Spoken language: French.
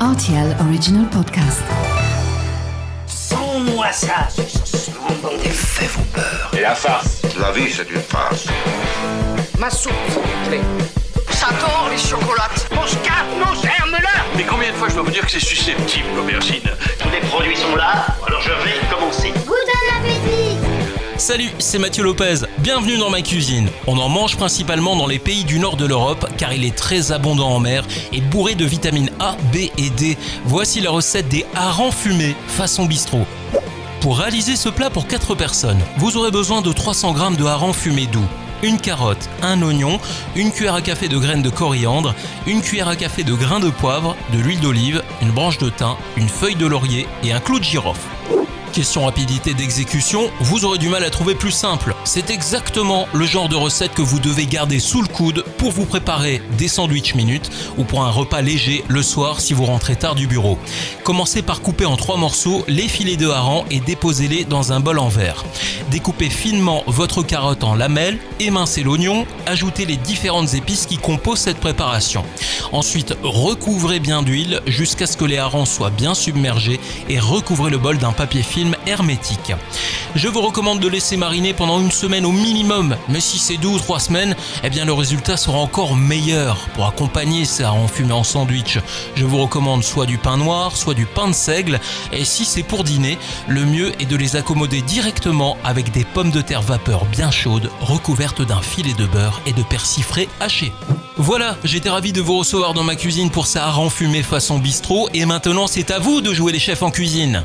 RTL Original Podcast. Sans-moi ça, Les faits vont peur. Et la farce La vie, c'est une farce. Ma soupe, s'il vous plaît. Ça tord, les chocolates. Mon scarpe, mon germe-là Mais combien de fois je dois vous dire que c'est susceptible, l'aubergine? Tous les produits sont là, Salut, c'est Mathieu Lopez. Bienvenue dans ma cuisine. On en mange principalement dans les pays du nord de l'Europe car il est très abondant en mer et bourré de vitamines A, B et D. Voici la recette des harengs fumés façon bistrot. Pour réaliser ce plat pour 4 personnes, vous aurez besoin de 300 g de harengs fumés doux, une carotte, un oignon, une cuillère à café de graines de coriandre, une cuillère à café de grains de poivre, de l'huile d'olive, une branche de thym, une feuille de laurier et un clou de girofle. Question rapidité d'exécution, vous aurez du mal à trouver plus simple. C'est exactement le genre de recette que vous devez garder sous le coude pour vous préparer des sandwichs minutes ou pour un repas léger le soir si vous rentrez tard du bureau. Commencez par couper en trois morceaux les filets de hareng et déposez-les dans un bol en verre. Découpez finement votre carotte en lamelles, émincez l'oignon, ajoutez les différentes épices qui composent cette préparation. Ensuite, recouvrez bien d'huile jusqu'à ce que les harengs soient bien submergés et recouvrez le bol d'un papier film hermétique. Je vous recommande de laisser mariner pendant une semaine au minimum, mais si c'est deux ou trois semaines, eh bien le résultat sera encore meilleur. Pour accompagner ces harengs fumés en sandwich, je vous recommande soit du pain noir, soit du pain de seigle, et si c'est pour dîner, le mieux est de les accommoder directement avec des pommes de terre vapeur bien chaudes, recouvertes d'un filet de beurre et de persil frais haché. Voilà, j'étais ravi de vous recevoir dans ma cuisine pour ça hareng fumé façon bistrot, et maintenant c'est à vous de jouer les chefs en cuisine.